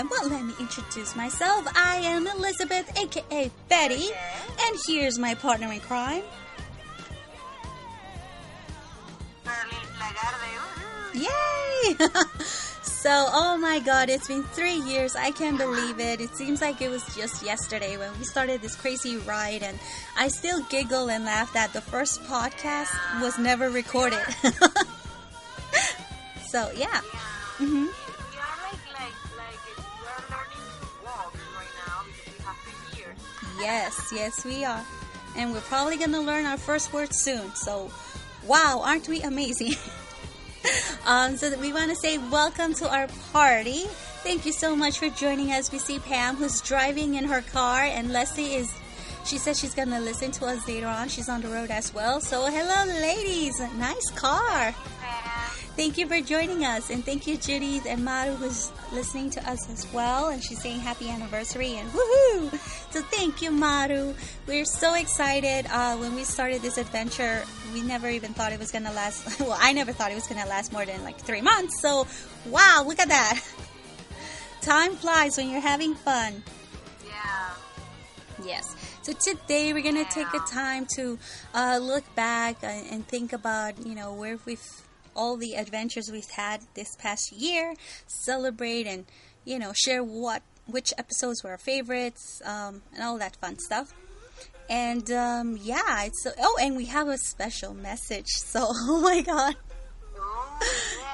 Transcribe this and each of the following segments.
am, well, let me introduce myself. I am Elizabeth, aka Betty, and here's my partner in crime. Yay! so, oh my god, it's been three years. I can't believe it. It seems like it was just yesterday when we started this crazy ride, and I still giggle and laugh that the first podcast was never recorded. so, yeah. Yeah. hmm Yes, yes, we are. And we're probably going to learn our first word soon. So, wow, aren't we amazing? um, so, we want to say welcome to our party. Thank you so much for joining us. We see Pam, who's driving in her car, and Leslie is. She says she's to listen to us later on. She's on the road as well. So, hello, ladies. Nice car. Thank you for joining us, and thank you, Judy and Maru, who's listening to us as well, and she's saying happy anniversary and woohoo! So thank you, Maru. We're so excited. Uh, when we started this adventure, we never even thought it was gonna last. Well, I never thought it was gonna last more than like three months. So, wow, look at that! Time flies when you're having fun. Yeah. Yes. So today we're gonna take a time to uh, look back and, and think about you know where we've all the adventures we've had this past year, celebrate and you know share what which episodes were our favorites um, and all that fun stuff. And um, yeah, it's so, oh, and we have a special message. So oh my god, Oh,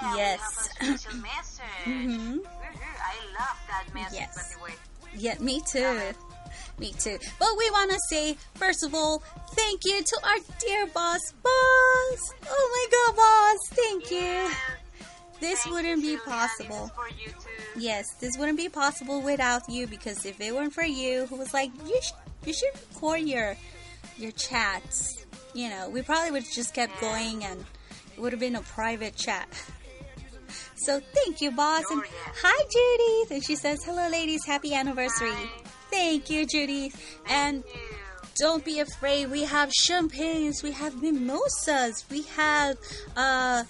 yeah. Yes. We have a special message. Mhm. I love that message, Yes. by the way. yeah, me too. Me too. But we want to say, first of all, thank you to our dear boss, boss. Oh my god, boss, thank you. This Thank wouldn't you, be possible. This is for you too. Yes, this wouldn't be possible without you because if it weren't for you, who was like, you sh- you should record your your chats. You know, we probably would have just kept going and it would have been a private chat. So thank you, boss. Oh, and yeah. hi, Judith. And she says, hello, ladies. Happy anniversary. Hi. Thank you, Judith. And don't be afraid. We have champagnes, we have mimosas, we have uh,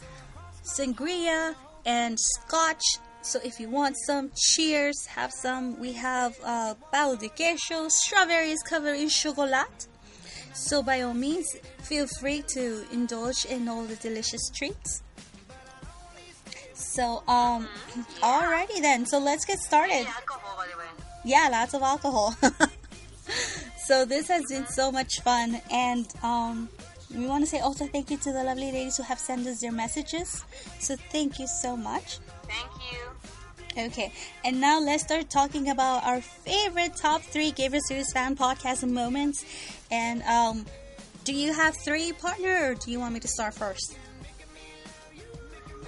sangria and scotch. So if you want some, cheers, have some. We have uh, de queijo, strawberries covered in chocolate. So by all means, feel free to indulge in all the delicious treats. So um, alrighty then. So let's get started. Hey, alcohol, by the way. Yeah, lots of alcohol. so this has been so much fun, and um, we want to say also thank you to the lovely ladies who have sent us their messages. So thank you so much. Thank you. Okay, and now let's start talking about our favorite top three Gamer Series fan podcast moments. And um, do you have three, partner, or do you want me to start first?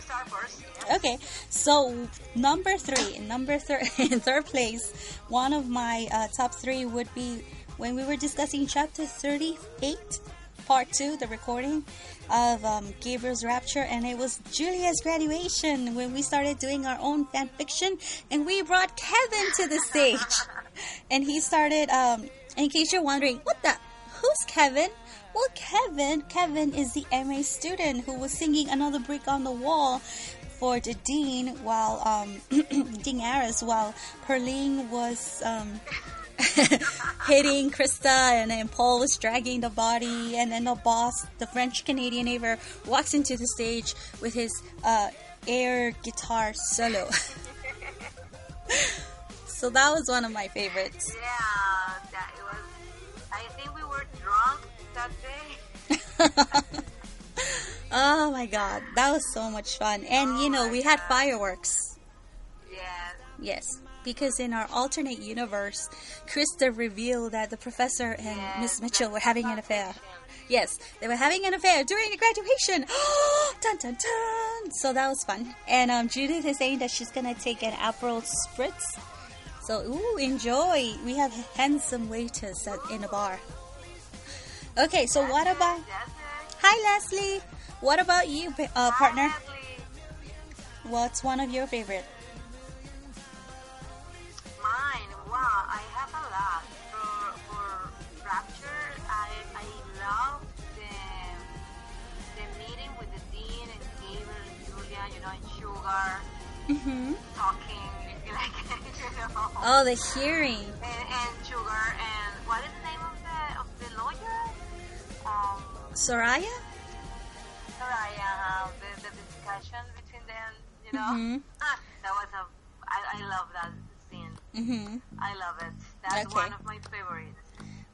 Start first. Okay, so number three, in number thir- in third place, one of my uh, top three would be when we were discussing chapter 38, part two, the recording of um, Gabriel's Rapture, and it was Julia's graduation when we started doing our own fan fiction, and we brought Kevin to the stage, and he started. Um, in case you're wondering, what the? Who's Kevin? Well, Kevin, Kevin is the MA student who was singing another brick on the wall for the dean while um, Dean Aris while Perlene was um, hitting Christa and then Paul was dragging the body and then the boss, the French Canadian neighbor, walks into the stage with his uh, air guitar solo. so that was one of my favorites. Yeah, that it was. I think we were drunk that day. oh my god, that was so much fun. And you know, we had fireworks. Yeah. Yes, because in our alternate universe, Christa revealed that the professor and Yes, Miss Mitchell were having an affair. Yes, they were having an affair during the graduation. dun dun dun! So that was fun. And um, Judith is saying that she's gonna take an Aperol spritz. So ooh, enjoy. We have handsome waiters at, in a bar. Okay, so what about? Hi, Leslie. What about you, uh, partner? What's one of your favorite? Mine, wow, I have a lot. For, for Rapture, I, I love the, the meeting with the dean and Gabriel and Julia, you know, and Sugar, mm-hmm. talking, like, you know. Oh, the hearing. And, and Sugar, and what is the name of the, of the lawyer? Um, Soraya? Soraya. Uh, the, the discussion between them, you know. Mhm. Ah, that was a. I, I love that scene. Mm-hmm. I love it. That's Okay. one of my favorites.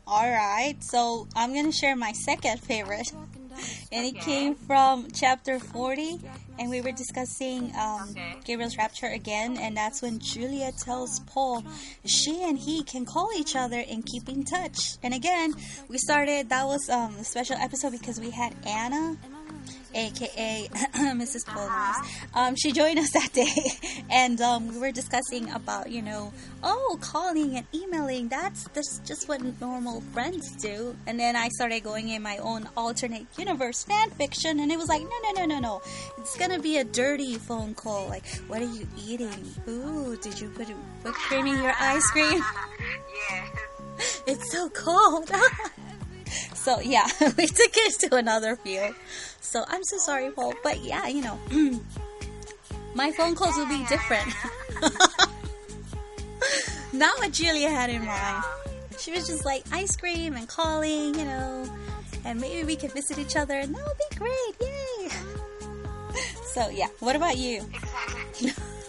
All right, so I'm gonna share my second favorite, and it Okay. came from chapter 40, and we were discussing um, Okay. Gabriel's rapture again, and that's when Julia tells Paul she and he can call each other and keep in touch. And again, we started that was um, a special episode because we had Anna. Aka Mrs. Polmars. Um, she joined us that day, and um, we were discussing about you know, oh, calling and emailing. That's that's just what normal friends do. And then I started going in my own alternate universe fan fiction, and it was like, no, no, no, no, no. It's gonna be a dirty phone call. Like, what are you eating? Ooh, did you put whipped cream in your ice cream? yes. it's so cold. so yeah, we took it to another field. So I'm so sorry, Paul, but yeah, you know, my phone calls will be different. Not what Julia had in mind. She was just like ice cream and calling, you know, and maybe we could visit each other, and that would be great. Yay! So yeah, what about you? Exactly.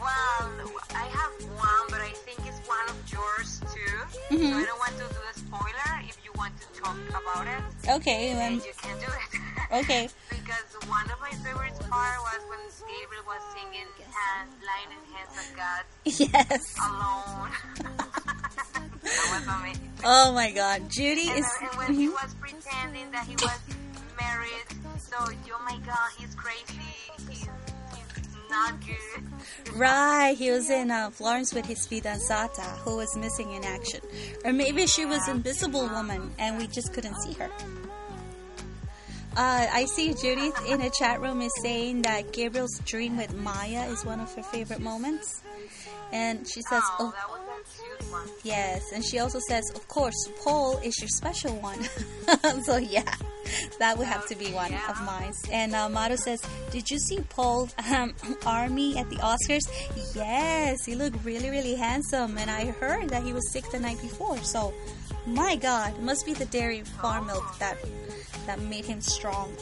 well, I have one, but I think it's one of yours too. So Mhm. I don't want to do a spoiler. If you want to talk about it, Okay, then okay. because one of my favorite part was when Gabriel was singing hand, "Lying in Hands of God" Yes. alone. that was amazing. Oh my God, Judy And, is. uh, and when he was pretending that he was married, so oh my god, he's crazy. He's, he's not good. Right, he was in uh, Florence with his fidanzata, who was missing in action. Or maybe she was Invisible Woman and we just couldn't see her. Uh, I see Judith in a chat room is saying that Gabriel's dream with Maia is one of her favorite moments. And she says, oh, oh, that was a cute one. yes. And she also says, of course, Paul is your special one. so, yeah, that would have to be one of mine. And uh, Maru says, did you see Paul um, Armie at the Oscars? Yes, he looked really, really handsome. And I heard that he was sick the night before. So, my God, must be the dairy farm milk that that made him strong.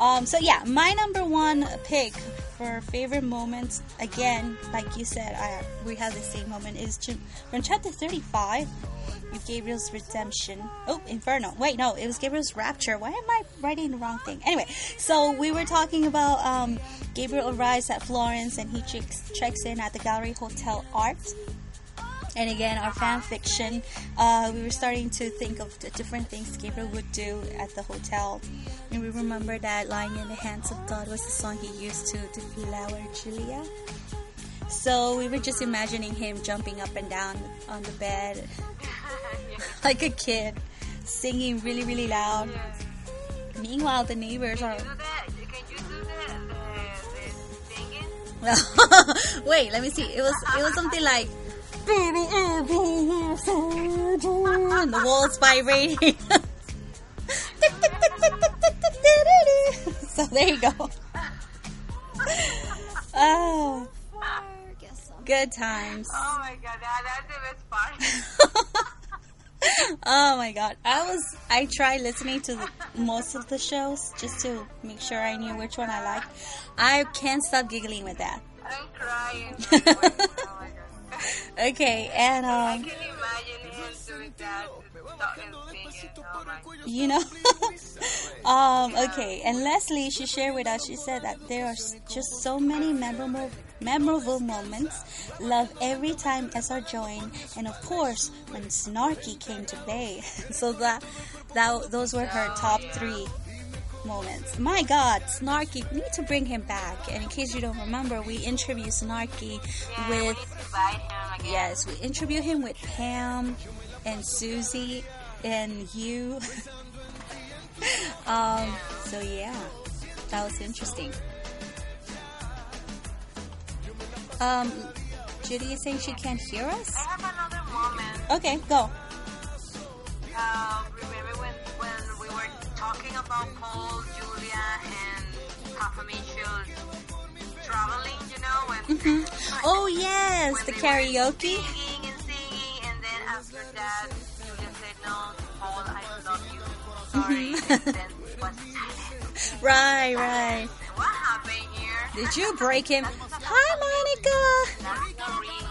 Um, so yeah, my number one pick for favorite moments, again, like you said, I, we have the same moment, is from chapter 35 with Gabriel's redemption. Oh, Inferno. Wait, no, it was Gabriel's rapture. Why am I writing the wrong thing? Anyway, so we were talking about um, Gabriel arrives at Florence and he checks, checks in at the Gallery Hotel Art. And again, our fan fiction, uh, we were starting to think of the different things Gabriel would do at the hotel. And we remember that Lying in the Hands of God was the song he used to deflower Julia. So we were just imagining him jumping up and down on the bed like a kid, singing really, really loud. Meanwhile, the neighbors are. Singing? Wait, let me see. It was it was something like and the walls vibrating. so there you go. Oh, good times. Oh my god, that, that's the best oh my god, I was I tried listening to the, most of the shows just to make sure I knew which one I liked. I can't stop giggling with that. I'm crying. oh god. Oh Okay, and um, can imagine him doing that stop and singing. Oh you know? Um okay and leslie she shared with us she said that there are just so many memorable memorable moments. Love every time sr joined and of course when snarky came to play. So that that those were her top three moments my god snarky we need to bring him back and in case you don't remember we interviewed snarky Yeah, we with again. Yes, we interviewed him with Pam and Susie and you. um, so yeah, that was interesting. Um, Judy is saying she can't hear us. I have another moment. Okay, go. Uh, remember when, we talking about Paul, Julia, and Caffeine traveling, you know, when, Mhm. Oh yes, the karaoke. singing and singing, and then after that, just said, no, Paul, I love you. Sorry, Mhm. and then it was silent. Right, right. What happened here? Did you break him? Hi, Monica. That's not real.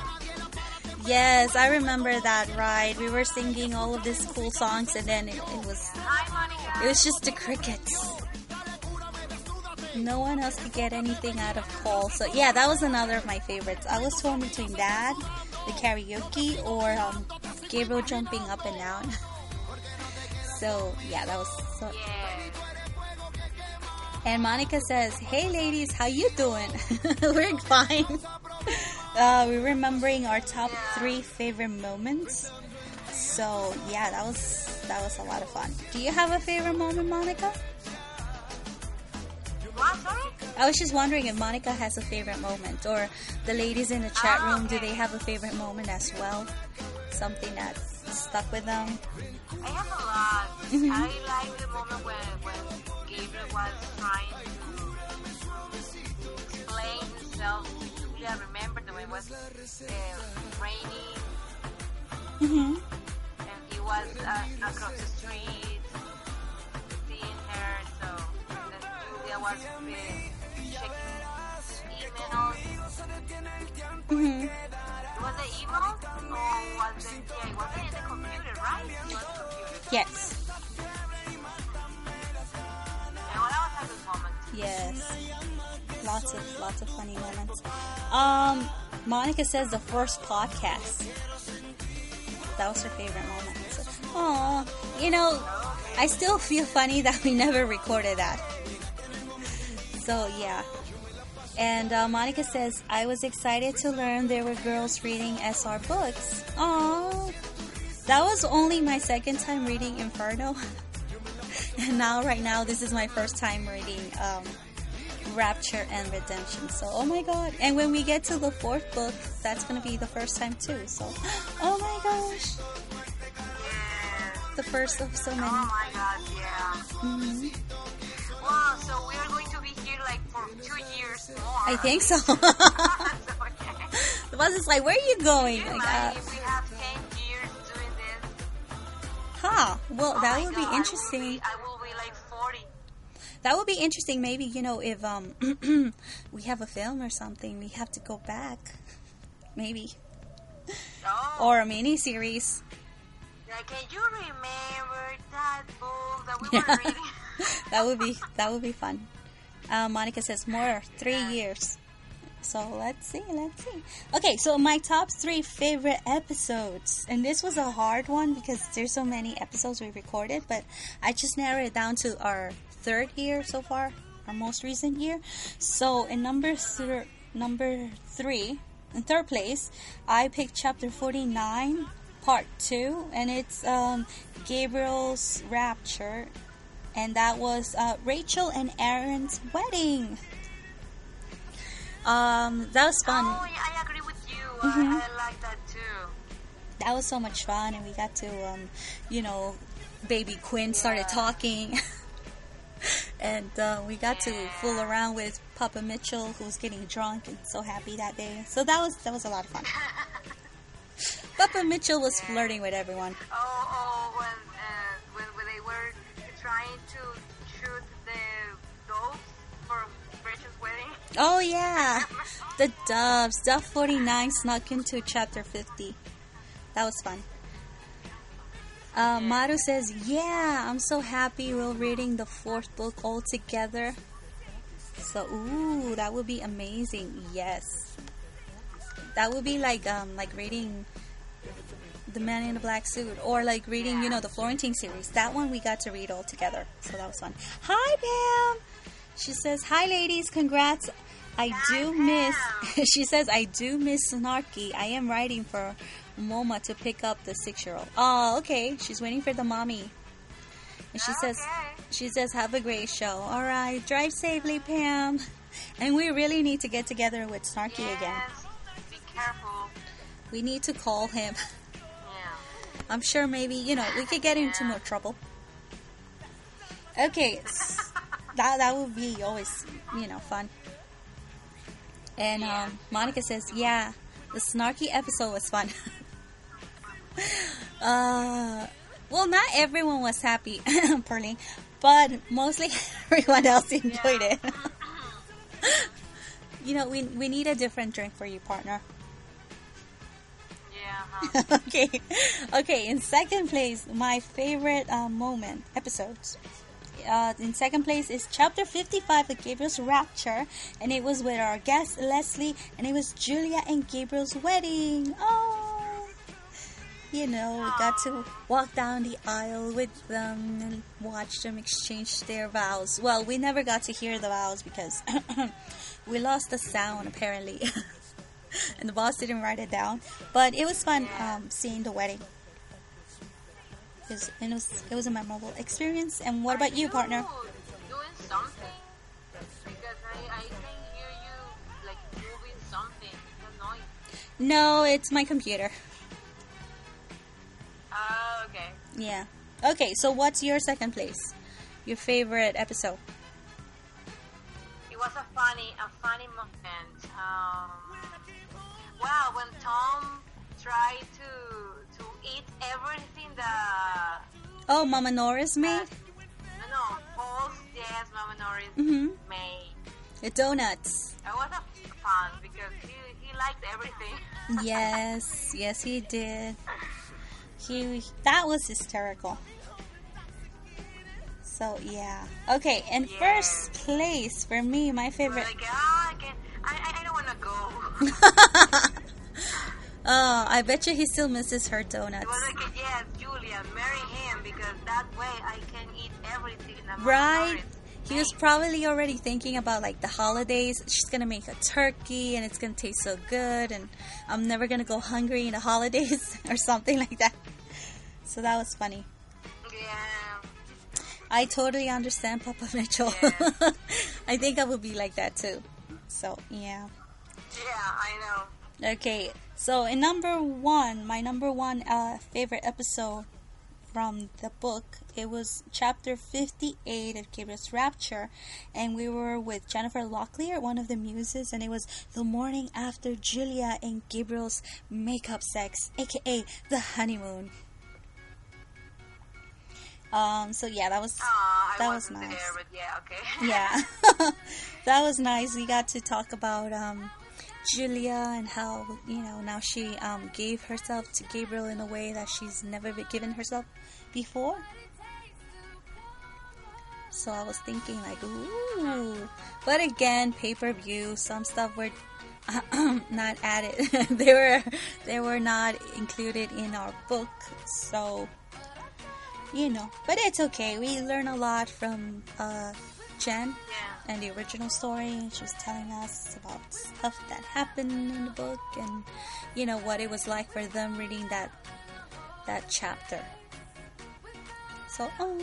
Yes, I remember that ride. We were singing all of these cool songs, and then it, it was Hi, Monica. It was just the crickets. No one else could get anything out of Paul. So yeah, that was another of my favorites. I was torn between that, the karaoke, or um, Gabriel jumping up and down. so yeah, that was so. Yeah. And Monica says, "Hey ladies, how you doing? We're fine. Uh, we're remembering our top three favorite moments. So yeah, that was that was a lot of fun. Do you have a favorite moment, Monica? I was just wondering if Monica has a favorite moment, or the ladies in the chat Oh, room, do they have a favorite moment as well? Something that stuck with them. I have a lot. Mhm. I like the moment when, when Gabriel was trying to explain himself to Julia. I remember the when it was uh, raining hmm he was uh, across the street seeing her. So then Julia was checking emails. hmm It was the email or was it? Yeah, it was in the computer, right? It was computer. Yes. And well, that was a good moment. Yes. Lots of lots of funny moments. Um, Monica says the first podcast. That was her favorite moment. Oh, you know, I still feel funny that we never recorded that. So yeah. And uh, Monica says, I was excited to learn there were girls reading SR books. Oh, that was only my second time reading Inferno. and now, right now, this is my first time reading um, Rapture and Redemption. So, oh my god. And when we get to the fourth book, that's going to be the first time too. So, oh. The first of so many. Oh my god, yeah. hmm Wow, so we are going to be here like for two years more. I think so. okay. the boss is like, where are you going? Like, uh, if we have 10 years doing this? huh. Well, Oh that would God, be I will interesting. be- I will be like 40. That would be interesting. Maybe you know if um we have a film or something, we have to go back. Maybe Oh, or a mini series. Like, can you remember that book that we Yeah. were reading? that would be that would be fun. Uh, Monica says more three years. So let's see, let's see. Okay, so my top three favorite episodes, and this was a hard one because there's so many episodes we recorded, but I just narrowed it down to our third year so far, our most recent year. So in number thir- number three, in third place, I picked chapter forty nine, part two, and it's um, Gabriel's rapture and that was uh, Rachel and Aaron's wedding. Um, that was fun. Oh, yeah, I agree with you. Mhm. I, I like that too. That was so much fun, and we got to, um, you know, baby Quinn started Yeah. talking, and uh, we got to fool around with Papa Mitchell, who was getting drunk and so happy that day. So that was that was a lot of fun. Papa Mitchell was flirting with everyone. Oh, oh, when, uh, when, when they were trying to shoot the doves for Rachel's wedding. Oh yeah, the Doves. Dove forty nine snuck into chapter fifty. That was fun. Uh, Maru says, "Yeah, I'm so happy we're reading the fourth book all together." So, ooh, that would be amazing. Yes, that would be like um like reading the Man in the Black Suit, or like reading you know the Florentine series. That one we got to read all together, so that was fun. Hi, Pam. She says, "Hi, ladies. Congrats. I do miss." she says, "I do miss Snarky. I am writing for Moma to pick up the six-year-old. Oh, okay. She's waiting for the mommy." And she says, "She says, have a great show. All right, drive safely, Pam. And we really need to get together with Snarky again. Yes, careful. We need to call him. Yeah. I'm sure maybe you know we could get into more trouble. Okay, that that would be always you know fun. And Yeah. um, Monica says, "Yeah, the snarky episode was fun." uh, well, not everyone was happy, Perlene, but mostly everyone else enjoyed it. you know, we we need a different drink for you, partner. Okay, okay. In second place, my favorite uh, moment episodes. Uh, in second place is chapter 55 of Gabriel's Rapture, and it was with our guest Leslie, and it was Julia and Gabriel's wedding. Oh, you know, we got to walk down the aisle with them and watch them exchange their vows. Well, we never got to hear the vows because we lost the sound apparently. and the boss didn't write it down. But it was fun um, seeing the wedding. It was, it was it was a memorable experience. And what about you, partner? Doing something because I I can hear you like moving something. No, it's my computer. Oh, okay. Yeah. Okay, so what's your second place? Your favorite episode? It was a funny, a funny moment. Um, wow, when Tom tried to to eat everything that Oh, Mama Norris made no, no, Paul's yes, Mama Norris Mhm. made. the donuts. I was a fan because he he liked everything. yes, yes, he did. He that was hysterical. So yeah. Okay, and Yeah. first place for me, my favorite. like, ah, I I, don't want to go. oh, I bet you he still misses her donuts. Like, yes, Julia, marry him because that way I can eat everything. Right? He was probably already thinking about like the holidays. She's gonna make a turkey and it's gonna taste so good, and I'm never gonna go hungry in the holidays or something like that. So that was funny. Yeah. I totally understand Papa Mitchell. Yeah. I think I would be like that too. So yeah. Yeah, I know. Okay, so in number one, my number one uh, favorite episode from the book, it was chapter 58 of Gabriel's Rapture, and we were with Jennifer Locklear, one of the muses, and it was the morning after Julia and Gabriel's makeup sex, aka the honeymoon. Um, so yeah, that was Aw, I That was nice. there, yeah, okay. yeah. That was nice. We got to talk about um julia and how you know now she um gave herself to gabriel in a way that she's never given herself before. So i was thinking like ooh. But again pay-per-view some stuff were not added. They were they were not included in our book. So you know but it's okay we learn a lot from uh jen yeah. and the original story. She was telling us about stuff that happened in the book, and you know what it was like for them reading that that chapter. So, oh.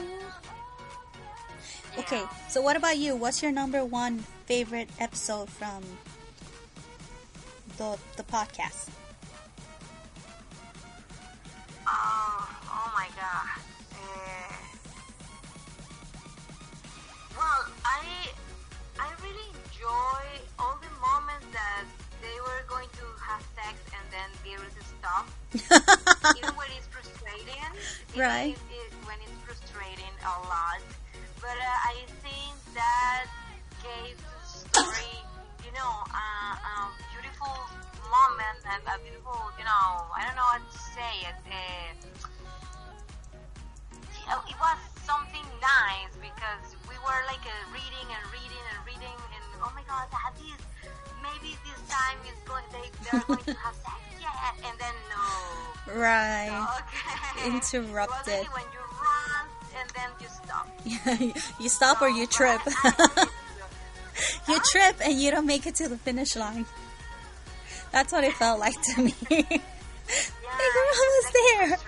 Okay, so what about you? What's your number one favorite episode from the the podcast? Oh, oh my god. Well, I I really enjoy all the moments that they were going to have sex and then they to stop. even when it's frustrating. Right. if it- when it's frustrating a lot. But uh, I think that gave the story, you know, uh, a beautiful moment and a beautiful, you know, I don't know how to say it. Uh, it was something nice because we were like uh, reading and reading and reading and oh my god, that is maybe this time is going they they're going to have sex, yeah, and then no. Right. Okay. Interrupted. It was like when you run and then you stop. you stop or you trip. You trip and you don't make it to the finish line. That's what it felt like to me. Yeah, Like, we're almost there. So,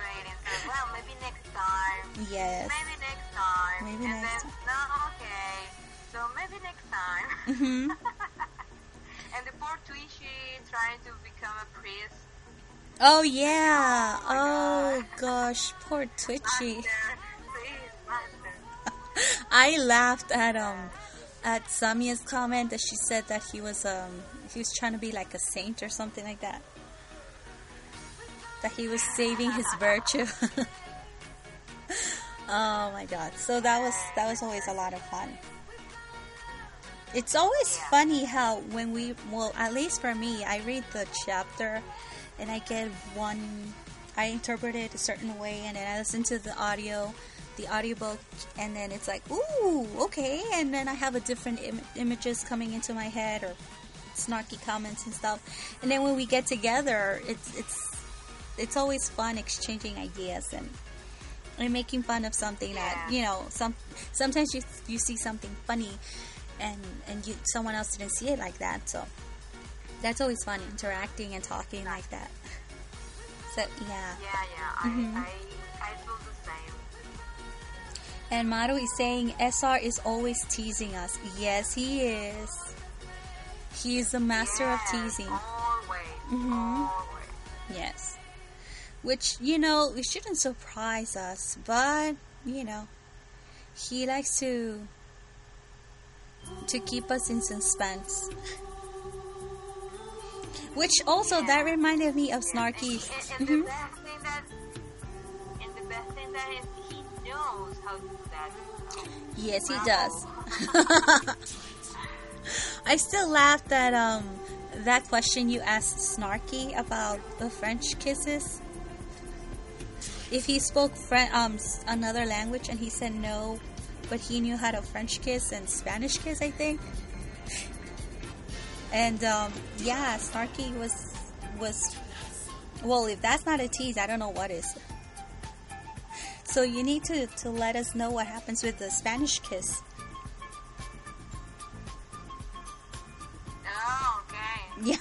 well, maybe next time. yes. Maybe. Maybe and next then, No, okay. So maybe next time. hmm and the poor Twishy trying to become a priest. Oh yeah. Oh, Oh gosh, poor Twitchy. Master, please, master. I laughed at um at Samia's comment that she said that he was um he was trying to be like a saint or something like that. That he was saving his virtue. Oh my god. So that was that was always a lot of fun. It's always funny how when we well at least for me, I read the chapter and I get one I interpret it a certain way and then I listen to the audio the audiobook and then it's like ooh okay and then i have a different Im- images coming into my head or snarky comments and stuff and then when we get together it's it's it's always fun exchanging ideas and and making fun of something that you know some sometimes you you see something funny and and you someone else didn't see it like that so that's always fun interacting and talking like that so yeah Yeah, yeah. I, Mhm. I, I feel the same. And Maru is saying SR is always teasing us. Yes, he is. He is the master of teasing. Always. Mhm. Always. Yes. Which, you know, it shouldn't surprise us, but, you know, he likes to to keep us in suspense. Which also that reminded me of Snarky. And, and the best thing that, and the best thing that is, he knows how to do that. Yes, he Wow. does. I still laughed at um that question you asked Snarky about the French kisses. If he spoke French, um another language, and he said no, but he knew how to French kiss and Spanish kiss, I think. And um, yeah, Snarky was was well. If that's not a tease, I don't know what is. So you need to, to let us know what happens with the Spanish kiss. Oh, okay. Yeah.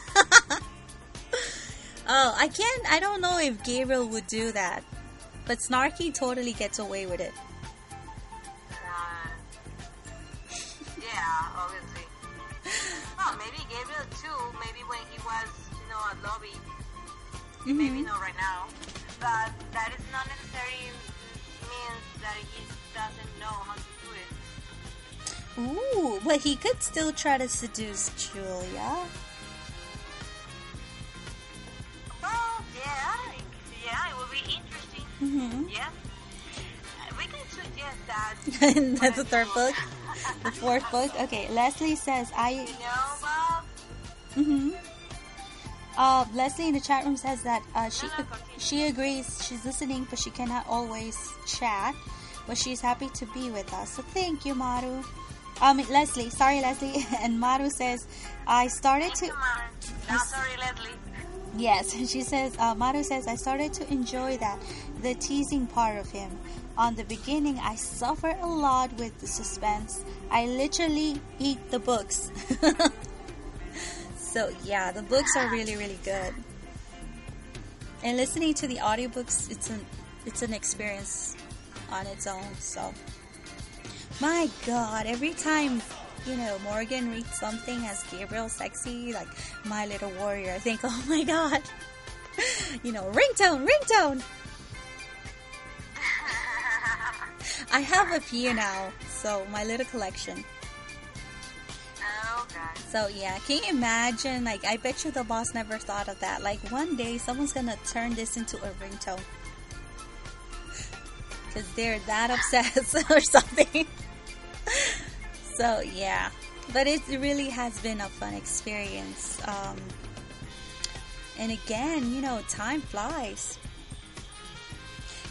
oh, I can't. I don't know if Gabriel would do that, but Snarky totally gets away with it. Uh, yeah, obviously. Well, maybe Gabriel too. Maybe when he was, you know, at lobby. Maybe Mhm. not right now. But that is not necessarily means that he doesn't know how to do it. Ooh, but he could still try to seduce Julia. Well, yeah, yeah, it would be interesting. Hmm Yeah. Uh, We can suggest that. that's the third book. The fourth book. Okay, Leslie says I. You know, Bob? hmm Uh, Leslie in the chat room says that uh, she No, no, she agrees she's listening, but she cannot always chat. But she's happy to be with us. So thank you, Maru. Um, Leslie, sorry, Leslie. And Maru says, I started Thank to. you, Mara. No, sorry, Leslie. Yes, she says, uh, Maru says, I started to enjoy that, the teasing part of him. On the beginning, I suffer a lot with the suspense. I literally eat the books. so, yeah, the books are really, really good. And listening to the audiobooks, it's an, it's an experience on its own. So, my God, every time you know Morgan reads something as Gabriel sexy, like My Little Warrior, I think, oh my God, you know, ringtone, ringtone. I have a few now, so my little collection. Oh, okay. So yeah, can you imagine? Like, I bet you the boss never thought of that. Like, one day someone's gonna turn this into a ringtone because they're that obsessed or something. So yeah, but it really has been a fun experience. Um, and again, you know, time flies.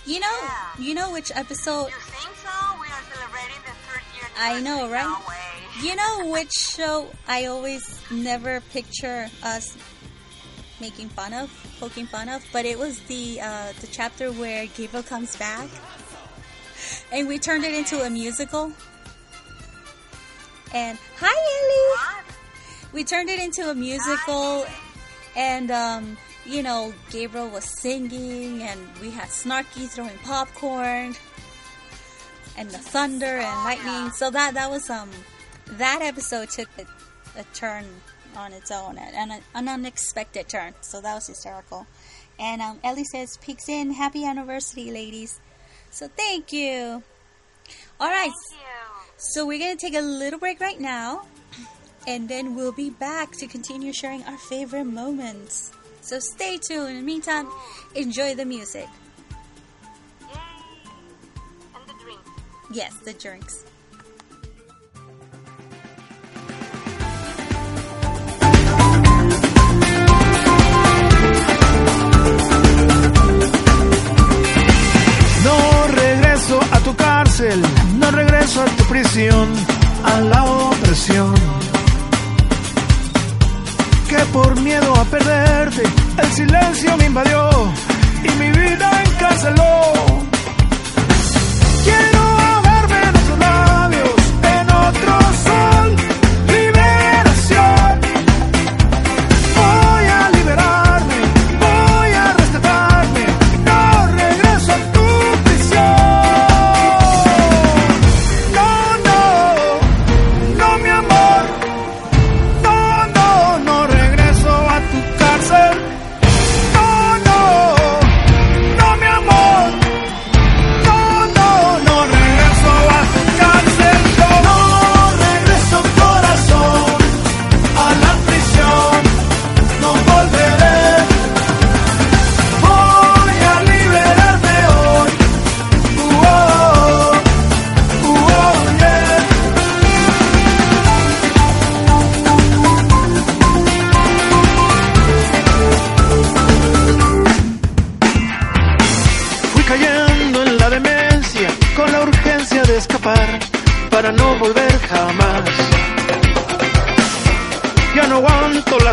You know, Yeah. you know which episode? You think so? We are celebrating the third year. I know, right? You know which show I always never picture us making fun of, poking fun of, but it was the uh, the chapter where Gabriel comes back, and we turned it into a musical. And hi Ellie, What? we turned it into a musical, Hi. and um, you know Gabriel was singing, and we had Snarky throwing popcorn, and the thunder and Oh, lightning. So that that was um that episode took a, a turn on its own, an, an unexpected turn. So that was hysterical. And um, Ellie says, "Peeks in, happy anniversary, ladies." So thank you. All right. Thank you. So we're going to take a little break right now, and then we'll be back to continue sharing our favorite moments. So stay tuned. In the meantime, enjoy the music. Yay! And the drinks. Yes, the drinks. no regreso a tu prisión, a la opresión. Que por miedo a perderte, el silencio me invadió y mi vida encarceló. Quiero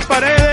pared.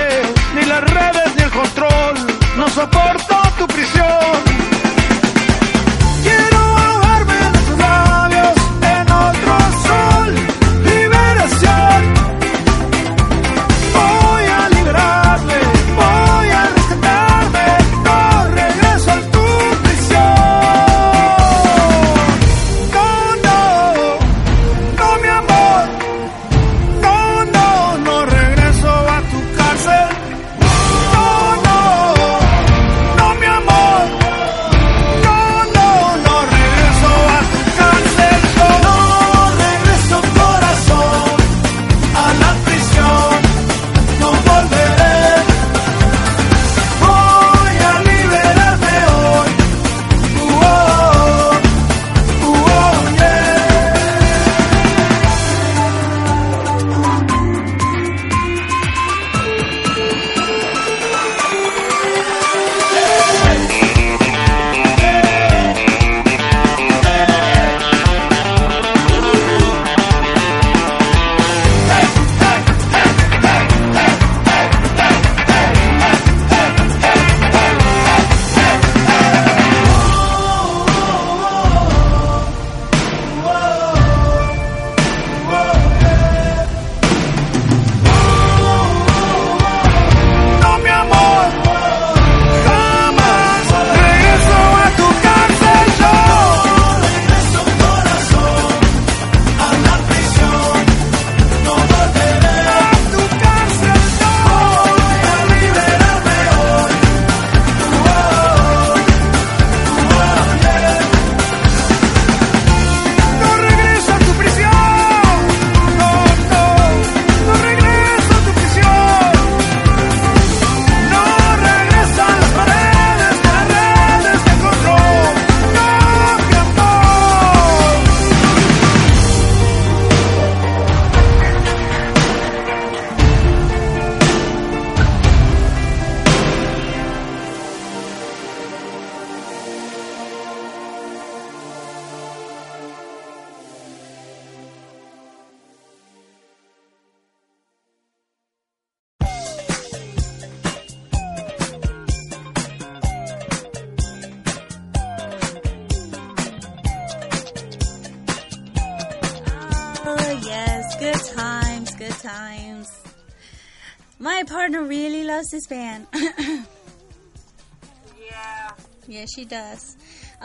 she does.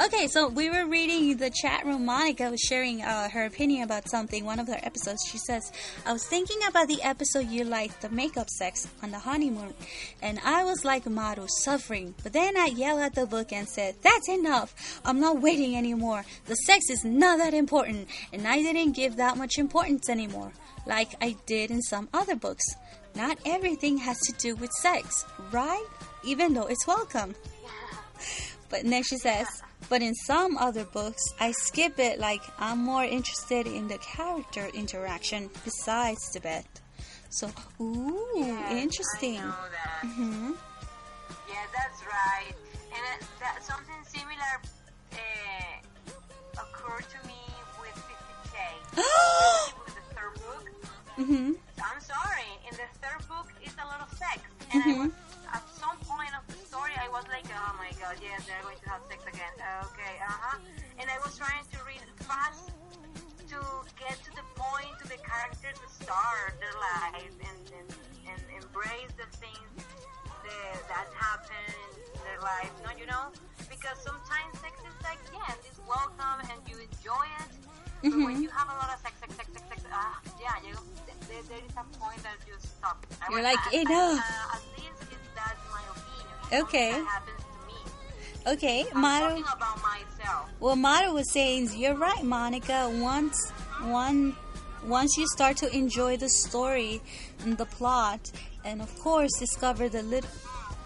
Okay, so we were reading the chat room. Monica was sharing uh, her opinion about something, one of her episodes. She says, I was thinking about the episode you liked, the makeup sex on the honeymoon, and I was like Maru, suffering. But then I yelled at the book and said, That's enough. I'm not waiting anymore. The sex is not that important, and I didn't give that much importance anymore, like I did in some other books. Not everything has to do with sex, right? Even though it's welcome. But then she says, but in some other books, I skip it like I'm more interested in the character interaction besides the bed. So, ooh, Yes, interesting. I know that. hmm Yeah, that's right. And uh, that, something similar uh, occurred to me with Fifty Shades. with the third book. hmm I'm sorry, in the third book, it's a lot of sex. And I was, yes, they're going to have sex again. Okay, uh huh. And I was trying to read fast to get to the point, to the characters to start their life and, and, and embrace the things that, that happen in their life. No, you know? Because sometimes sex is like, yes, it's welcome and you enjoy it. But when you have a lot of sex, sex, sex, sex, sex, ah, yeah, you, there, there is a point that you stop. You're like, I- I- enough. uh, at least that's my opinion. Okay. That happens. Okay, I'm Maru. talking about myself. Well, Maru was saying, you're right, Monica. Once, one, once you start to enjoy the story and the plot, and of course discover the little.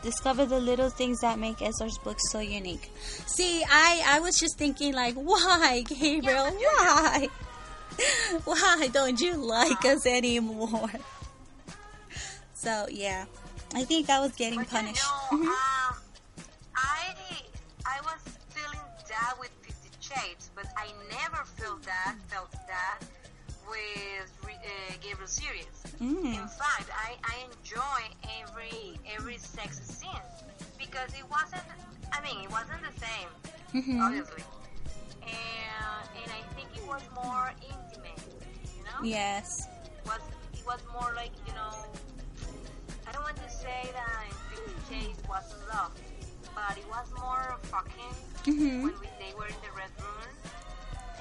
Discover the little things that make SR's book so unique. See, I, I was just thinking like, why, Gabriel? Why? Why don't you like us anymore? So yeah, I think I was getting But punished. you know, Mhm. um, I I was feeling that with Fifty Shades, but I never felt that felt that with uh, Gabriel series. Mm. In fact, I, I enjoy every every sex scene because it wasn't. I mean, it wasn't the same, Mhm. obviously, and and I think it was more intimate. You know, Yes. was it was more like you know I don't want to say that Fifty Shades wasn't love, but it was more fucking Mhm. when we, they were in the red room,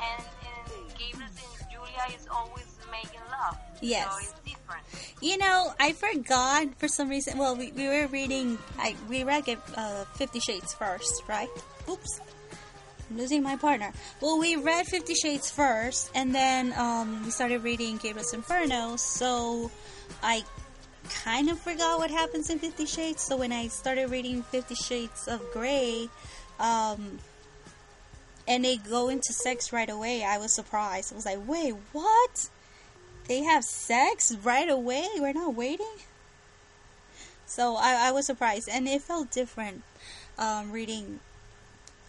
and and Gabriel and Julia is always making love. Yes. so it's different. You know, I forgot for some reason. Well, we, we were reading. I we read uh, Fifty Shades first, right? Oops, I'm losing my partner. Well, we read Fifty Shades first, and then um, we started reading Gabriel's Inferno. So I kind of forgot what happens in Fifty Shades. So when I started reading Fifty Shades of Grey, um, and they go into sex right away, I was surprised. I was like, wait, what? They have sex right away? We're not waiting? So I, I was surprised, and it felt different um, reading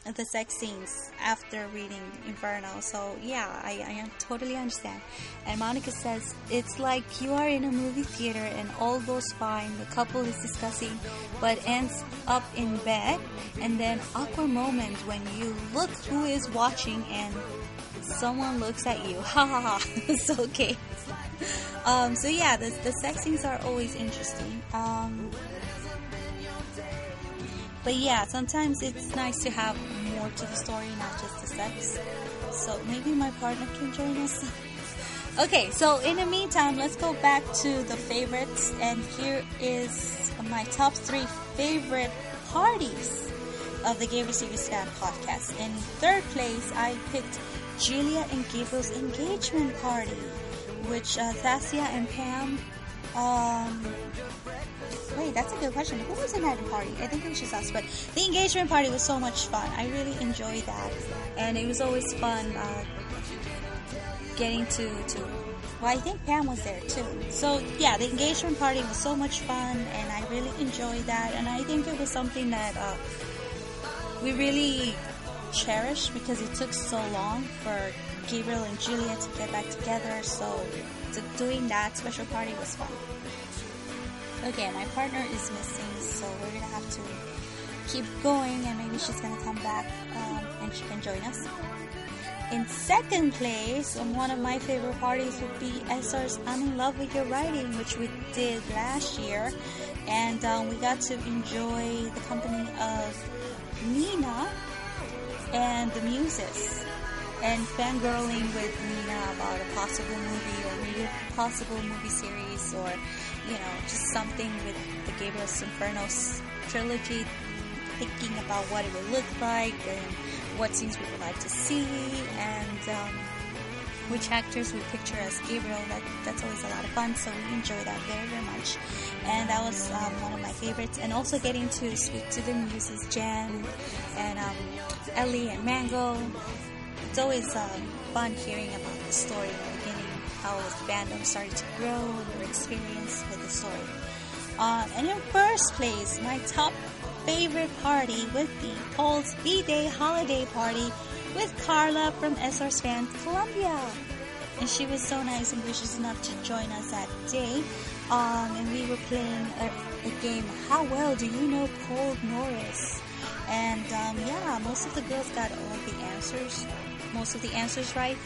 the sex scenes after reading Inferno. So yeah, I, I totally understand. And Monica says it's like you are in a movie theater and all goes fine. The couple is discussing, but ends up in bed, and then awkward moment when you look who is watching and someone looks at you. Ha ha ha. it's okay. Um, so yeah, the, the sex scenes are always interesting. Um, but yeah, sometimes it's nice to have more to the story, not just the sex. So maybe my partner can join us. okay, so in the meantime, let's go back to the favorites, and here is my top three favorite parties of the Gay Series Fan podcast. In third place, I picked Julia and Gabriel's engagement party, which uh, Thasia and Pam. Um, wait, that's a good question. Who was in that party? I think it was just us, but the engagement party was so much fun. I really enjoyed that, and it was always fun uh, getting to to. Well, I think Pam was there too. So yeah, the engagement party was so much fun, and I really enjoyed that. And I think it was something that uh, we really cherished because it took so long for Gabriel and Julia to get back together. So to doing that special party was fun. Okay, my partner is missing, so we're gonna have to keep going, and maybe she's gonna come back um, and she can join us. In second place, one of my favorite parties would be SR's I'm in Love with Your Writing, which we did last year. And um, we got to enjoy the company of Nina and the muses and fangirling with Nina about a possible movie or maybe a possible movie series or you know just something with the Gabriel's Infernos trilogy thinking about what it would look like and what scenes we would like to see and um, which actors we picture as Gabriel. That that's always a lot of fun. So we enjoy that very very much, and that was um, one of my favorites. And also getting to speak to the muses, Jen and um, Ellie and Mango. It's always um, fun hearing about the story how the fandom started to grow, and their experience with the story. Uh, and in first place, my top favorite party would be Paul's B-Day holiday party with Carla from SR's Fan Colombia. And she was so nice and gracious enough to join us that day. Um, and we were playing a, a, game, How Well Do You Know Paul Norris? And um, yeah, most of the girls got all the answers, most of the answers right.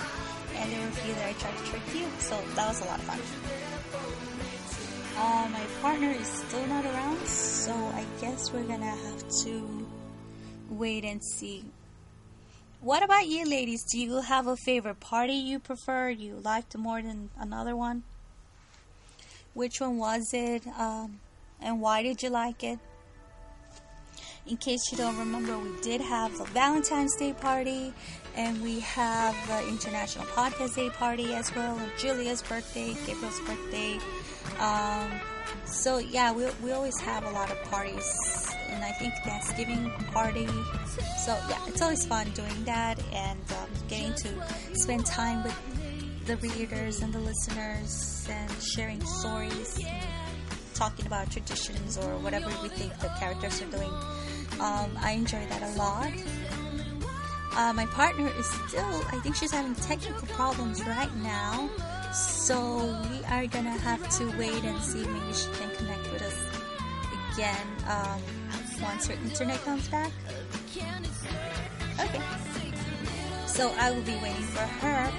And there were a few that I tried to trick you, so that was a lot of fun. Uh, my partner is still not around, so I guess we're gonna have to wait and see. What about you, ladies? Do you have a favorite party you prefer? You liked more than another one? Which one was it? Um, and why did you like it? In case you don't remember, we did have the Valentine's Day party, and we have the International Podcast Day party as well, and Julia's birthday, Gabriel's birthday. Um, so yeah, we, we always have a lot of parties, and I think Thanksgiving party. So yeah, it's always fun doing that and um, getting to spend time with the readers and the listeners and sharing stories, talking about traditions or whatever we think the characters are doing. Um, I enjoy that a lot. Uh, my partner is still, I think she's having technical problems right now. So we are gonna have to wait and see maybe she can connect with us again um, once her internet comes back. Okay. So I will be waiting for her.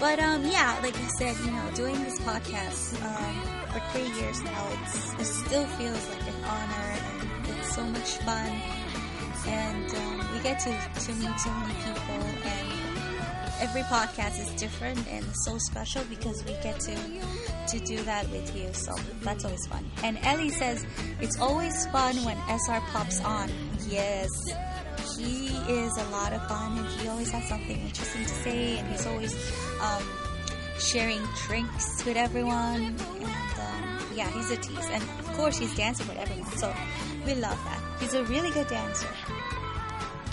But um, yeah, like I said, you know, doing this podcast um, for three years now, it still feels like an honor and it's so much fun. And um, we get to, to meet so many people and every podcast is different and so special because we get to to do that with you. So that's always fun. And Ellie says it's always fun when SR pops on. Yes. He is a lot of fun and he always has something interesting to say and he's always um, sharing drinks with everyone and um, yeah he's a tease and of course he's dancing with everyone so we love that he's a really good dancer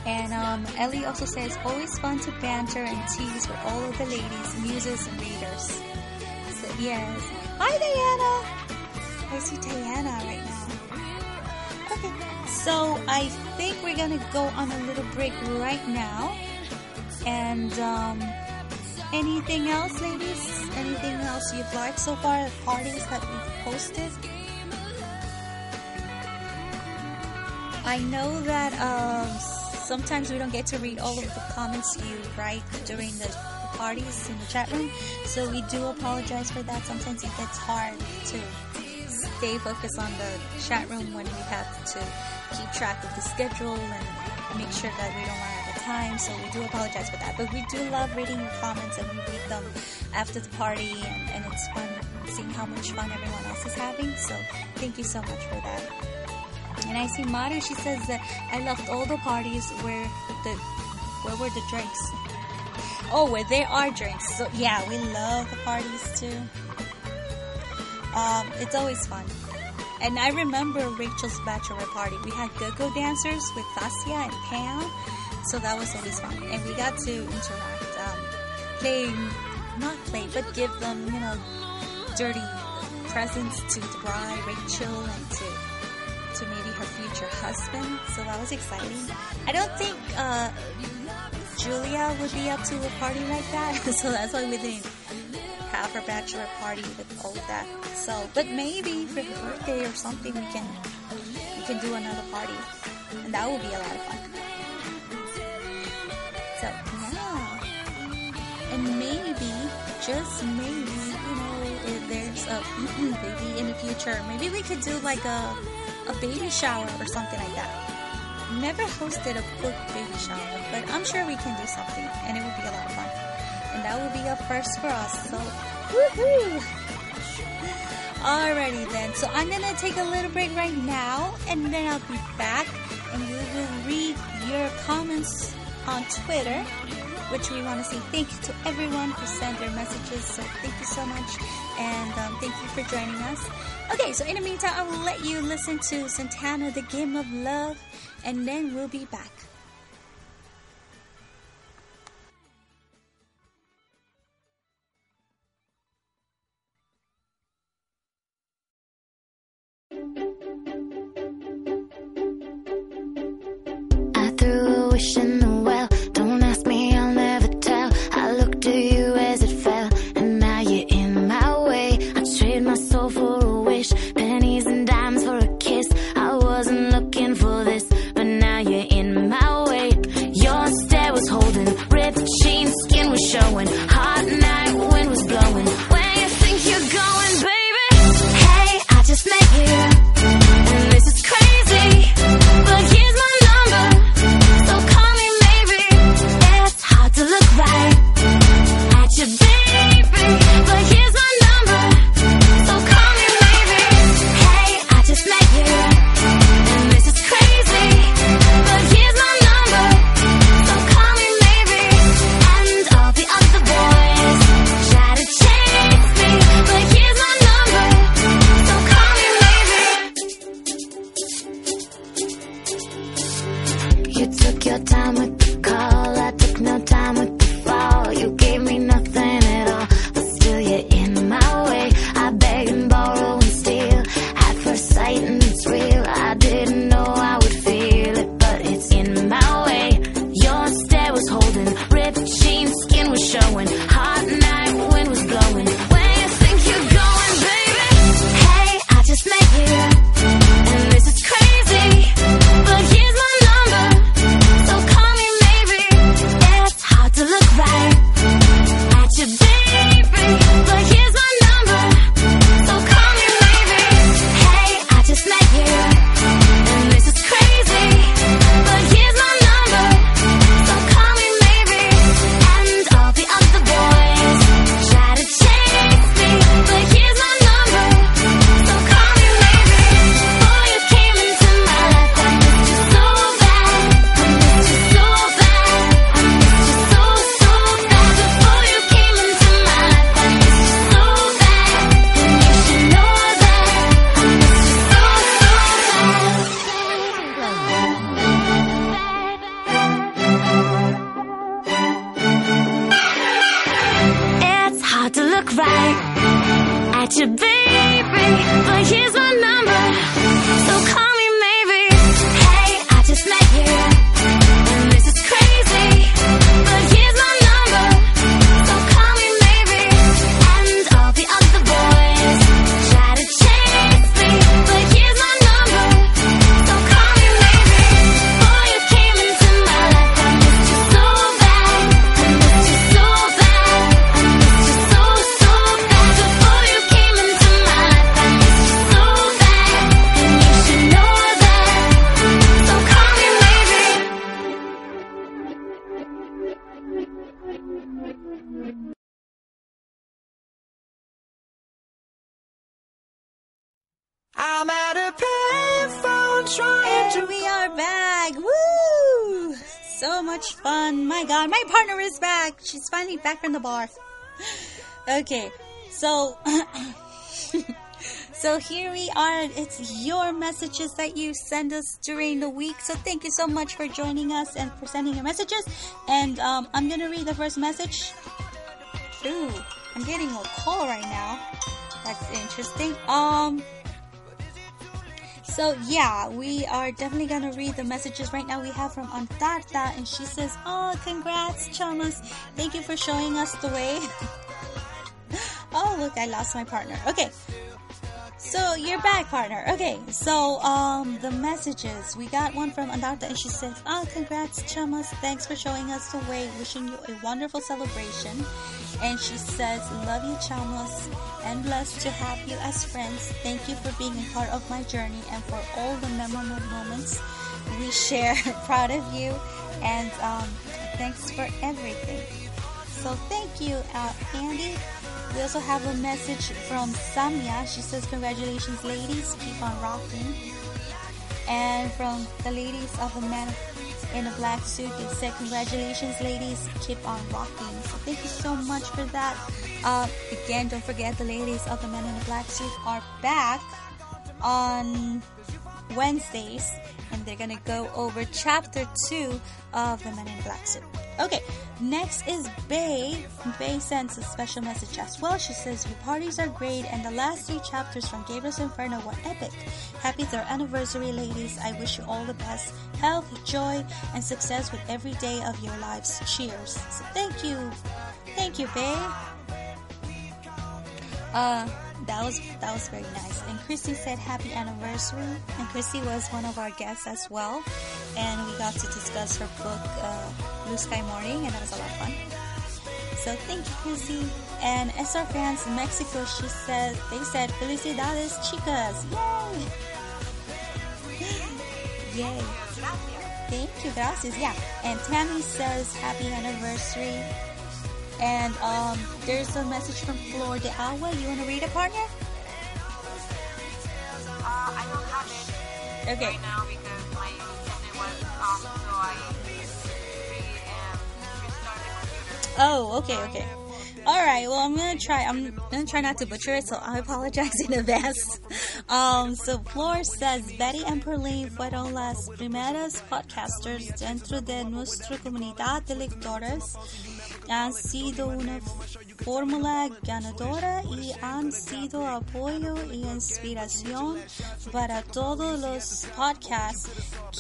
and um, Ellie also says, always fun to banter and tease with all of the ladies, muses, and readers. So, yes. Hi, Diana! I see Diana right now. Okay, so I think we're gonna go on a little break right now. And um, anything else, ladies? Anything else you've liked so far? The parties that we've posted? I know that um, sometimes we don't get to read all of the comments you write during the parties in the chat room, so we do apologize for that. Sometimes it gets hard to stay focused on the chat room when we have to keep track of the schedule and make sure that we don't run out of time. So we do apologize for that. But we do love reading your comments and we read them after the party, and, and it's fun seeing how much fun everyone else is having. So thank you so much for that. And I see Maru, she says that I loved all the parties where the where were the drinks? Oh, where there are drinks. So yeah, we love the parties too. Um, it's always fun. And I remember Rachel's bachelor party. We had go-go dancers with Tasia and Pam, so that was always fun. And we got to interact, um, play, not play, but give them, you know, dirty presents to the bride, Rachel, and to to maybe her future husband. So that was exciting. I don't think uh, Julia would be up to a party like that, so that's why we didn't have her bachelor party with all of that. So, but maybe for her birthday or something, we can we can do another party, and that will be a lot of fun. So yeah, and maybe just maybe you know if there's a baby in the future, maybe we could do like a a baby shower or something like that. Never hosted a book baby shower, but I'm sure we can do something, and it would be a lot of fun that will be a first for us. So, woohoo! Alrighty then. So I'm gonna take a little break right now, and then I'll be back, and we will read your comments on Twitter, which we want to say thank you to everyone who sent their messages. So thank you so much, and um, thank you for joining us. Okay, so in the meantime, I will let you listen to Santana, the Game of Love, and then we'll be back. fun. My god, my partner is back. She's finally back from the bar. Okay, so. so here we are. It's your messages that you send us during the week. So thank you so much for joining us and for sending your messages. And um, I'm gonna read the first message. Ooh, I'm getting a call right now. That's interesting. Um, so yeah, we are definitely gonna read the messages right now we have from Antarta and she says, Oh, congrats, Chamas. Thank you for showing us the way. oh, look, I lost my partner. Okay, so you're back, partner. Okay, so um, the messages we got one from Andarta, and she says, "Ah, oh, congrats, chamas! Thanks for showing us the way. Wishing you a wonderful celebration." And she says, "Love you, chamas, and blessed to have you as friends. Thank you for being a part of my journey and for all the memorable moments we share. Proud of you, and um, thanks for everything." So thank you, uh, Andy. We also have a message from Samia. She says, Congratulations, ladies. Keep on rocking. And from the ladies of the man in a black suit, they said, Congratulations, ladies. Keep on rocking. So thank you so much for that. Uh, again, don't forget the ladies of the man in a black suit are back on Wednesdays and they're gonna go over chapter two of the Men in Black suit. Okay, next is Bay. Bay sends a special message as well. She says, Your parties are great, and the last three chapters from Gabriel's Inferno were epic. Happy third anniversary, ladies. I wish you all the best health, joy, and success with every day of your lives. Cheers. So thank you. Thank you, Bay. Uh, that was that was very nice. And Christy said happy anniversary. And Christy was one of our guests as well. And we got to discuss her book, uh, Blue Sky Morning, and that was a lot of fun. So thank you, Christy. And SR fans in Mexico, she said they said felicidades chicas. Yay! Yay! Thank you, gracias. Yeah. And Tammy says happy anniversary. And um, there's a message from Flor de Agua. You want to read it, partner? Uh, I don't have it Okay. right now because my internet was off, so I restarted. Oh, okay, okay. All right. Well, I'm gonna try. I'm gonna try not to butcher it, so I apologize in advance. Um, so Flor says Betty and Perlene fueron las primeras podcasters dentro de nuestra comunidad de lectores. Han sido una fórmula ganadora y han sido apoyo y inspiración para todos los podcasts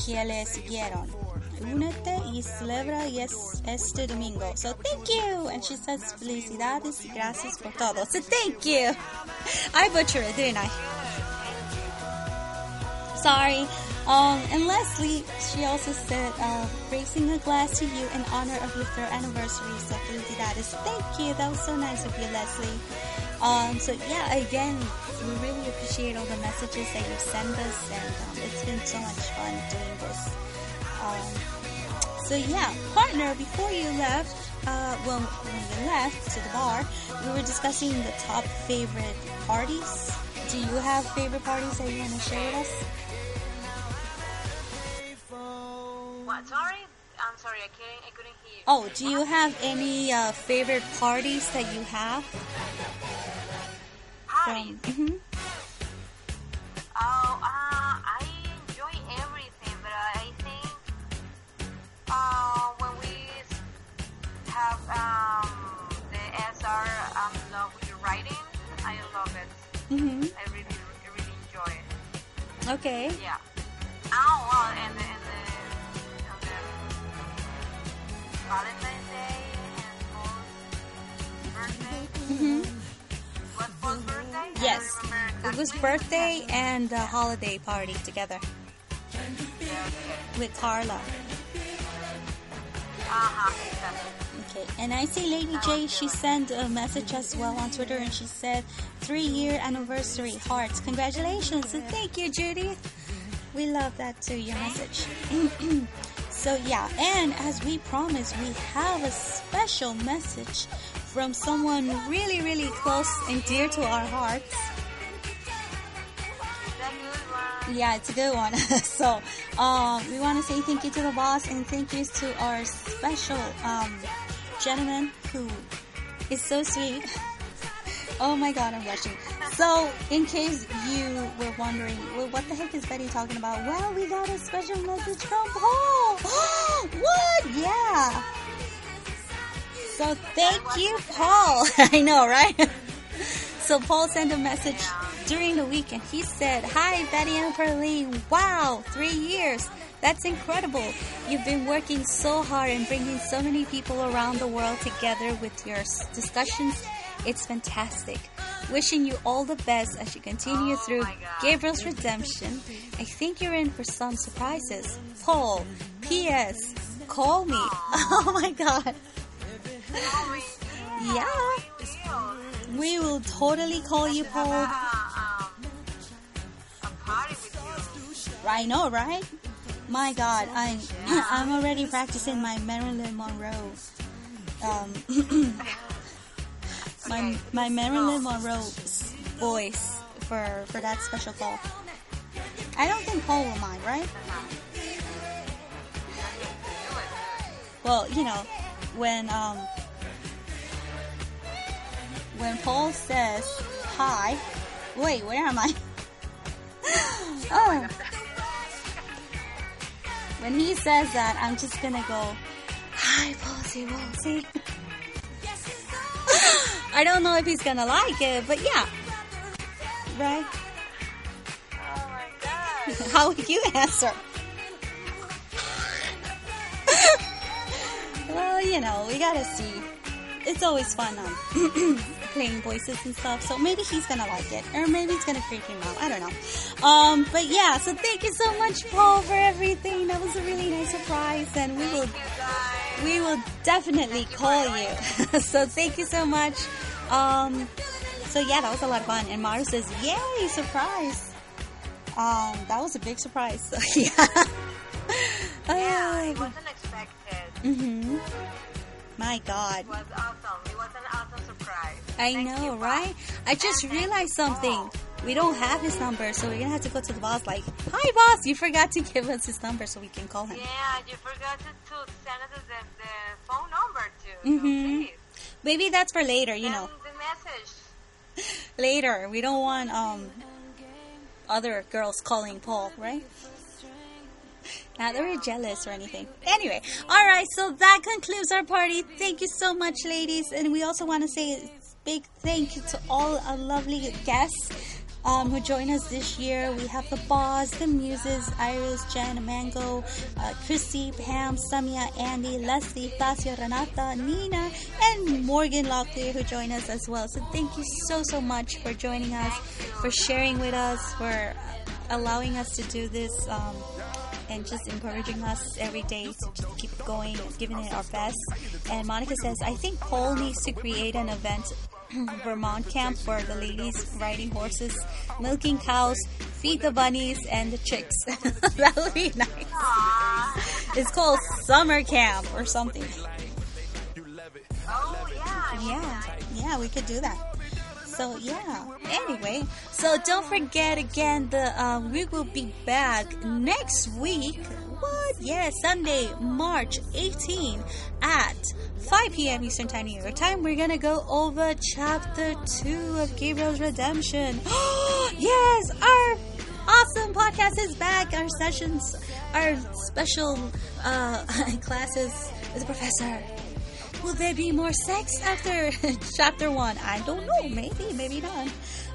que le siguieron. Únete y celebra yes, este domingo. So thank you. And she says felicidades y gracias por todo. So thank you. I butchered it, didn't I? Sorry. Um, and lastly, she also said, uh, raising a glass to you in honor of your third anniversary. So felicidades. Thank you. That was so nice of you, Leslie. Um, so yeah, again, we really appreciate all the messages that you send us, and um, it's been so much fun doing this. Um, so yeah, partner, before you left, uh, well, when you left to the bar, we were discussing the top favorite parties. Do you have favorite parties that you want to share with us? What? Sorry? I'm sorry, I couldn't, I couldn't hear. Oh, do you have any uh, favorite parties that you have? Parties? From, hmm Oh, uh, I enjoy everything, but I think uh, when we have um, the SR um, love with your writing, I love it. hmm I really, really enjoy it. Okay. Yeah. Oh, well, and and And hmm birthday? Yes. It was birthday and holiday party together with Carla. Okay, and I see Lady J, she sent a message as well on Twitter and she said, three year anniversary hearts. Congratulations. So thank you, Judy. We love that too, your message. so yeah, and as we promised, we have a special message from someone really, really close and dear to our hearts. Yeah, it's a good one. so, um, we want to say thank you to the boss and thank yous to our special um, gentleman who is so sweet. oh my god, I'm blushing. So, in case you were wondering, well, what the heck is Betty talking about? Well, we got a special message from Paul. what? Yeah. So, thank you, Paul. I know, right? So Paul sent a message during the weekend. He said, Hi, Betty and Perlene. Wow, three years. That's incredible. You've been working so hard and bringing so many people around the world together with your discussions. It's fantastic. Wishing you all the best as you continue Oh through. Gabriel's redemption. I think you're in for some surprises. Paul, P.S. Call me. Oh my god. Yeah. we will. Totally call you Paul. um, a party with you. I know, right? My God, I'm I'm already practicing my Marilyn Monroe. Um, my my Marilyn Monroe voice for for that special call. I don't think Paul will mind, right? Well, you know, when um when Paul says hi, wait, where am I? oh. When he says that, I'm just gonna go, hi, Paulsy Woolsey. I don't know if he's gonna like it, but yeah. Right? Oh my god. How would you answer? well, you know, we gotta see. It's always fun um, playing voices and stuff, so maybe he's gonna like it, or maybe it's gonna freak him out. I don't know. Um, but yeah, so thank you so much, Paul, for everything. That was a really nice surprise, and we will You guys. We will definitely call you. so thank you so much. Um, so yeah, that was a lot of fun. And Maru says, "Yay, surprise!" Um, that was a big surprise. So yeah. Yeah, oh, it wasn't expected. Mm-hmm. My God. It was awesome. It was an awesome surprise. I Thank know, you, right? I just realized something. We don't have his number, so we're gonna have to go to the boss. Like, hi, boss, you forgot to give us his number, so we can call him. Yeah, you forgot to, to send us the, the phone number too. Mhm. So please, Maybe that's for later. You know, send the message. later. We don't want um other girls calling Paul, right? Not that we're jealous or anything. Anyway, all right. So that concludes our party. Thank you so much, ladies, and we also want to say a big thank you to all our lovely guests. Um, who joined us this year. We have the Boss, the Muses, Iris, Jen, Mango, uh, Christy, Pam, Samia, Andy, Leslie, Tasio, Renata, Nina, and Morgan Locklear who joined us as well. So thank you so, so much for joining us, for sharing with us, for allowing us to do this. Um, and just encouraging us every day to just keep going, giving it our best. And Monica says, I think Paul needs to create an event, Vermont camp for the ladies riding horses, milking cows, feed the bunnies and the chicks. that would be nice. Aww. It's called summer camp or something. Oh yeah. Yeah, yeah, we could do that. So yeah. Anyway, so don't forget again the um, we will be back next week. What? Yes, Sunday, March 18 at 5 p.m. Eastern Time New York time. We're gonna go over chapter two of Gabriel's Redemption. yes, our awesome podcast is back. Our sessions, our special uh, classes with the professor. Will there be more sex after chapter one? I don't know. Maybe, maybe not.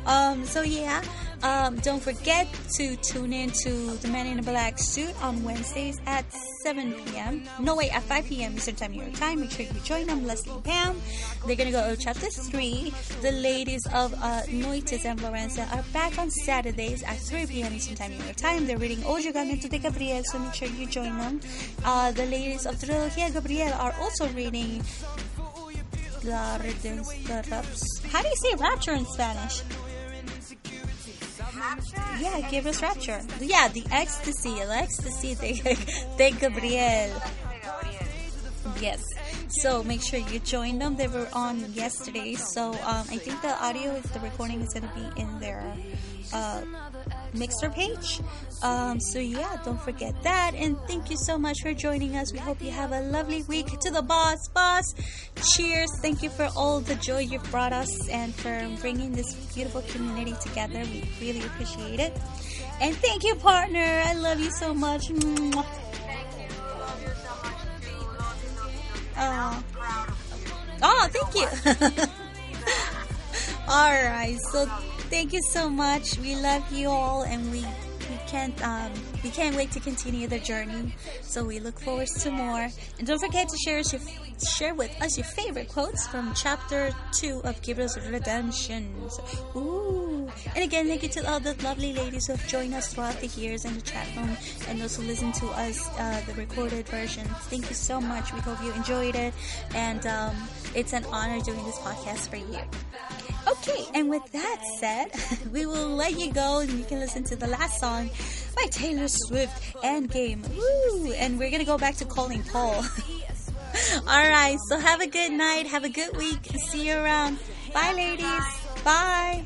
Um, so yeah, um, don't forget to tune in to the Man in the Black Suit on Wednesdays at 7 p.m. No, wait, at 5 p.m. Eastern Time, New York time. Make sure you join them, Leslie Pam. They're gonna go over chapter three. The ladies of uh, Noites and Florenza are back on Saturdays at 3 p.m. Eastern Time, New time. They're reading O Giganto de Gabriel, so make sure you join them. Uh, the ladies of Trilogia Gabriel are also reading La Redens- How do you say rapture in Spanish? Rapture? Yeah, give us rapture. Yeah, the ecstasy, el ecstasy de Gabriel. Yes. So make sure you join them. They were on yesterday. So um, I think the audio, is the recording is going to be in their uh, Mixlr page. Um, so yeah, don't forget that. And thank you so much for joining us. We hope you have a lovely week. To the boss, boss. Cheers. Thank you for all the joy you've brought us and for bringing this beautiful community together. We really appreciate it. And thank you, partner. I love you so much. Mwah. Thank you. Love you so much you, you, you. You. Oh, thank you. all right. So thank you so much. We love you all, and we we can't um we can't wait to continue the journey. So we look forward to more. And don't forget to share your share with us your favorite quotes from chapter two of Gabriel's Redemption. Ooh. And again, thank you to all the lovely ladies who have joined us throughout the years in the chat room and those who listen to us, uh, the recorded version. Thank you so much. We hope you enjoyed it. And um, it's an honor doing this podcast for you. Okay, and with that said, we will let you go and you can listen to the last song by Taylor Swift, Endgame. Woo! And we're gonna go back to calling Paul. Alright, so have a good night, have a good week, see you around. Bye, ladies. Bye.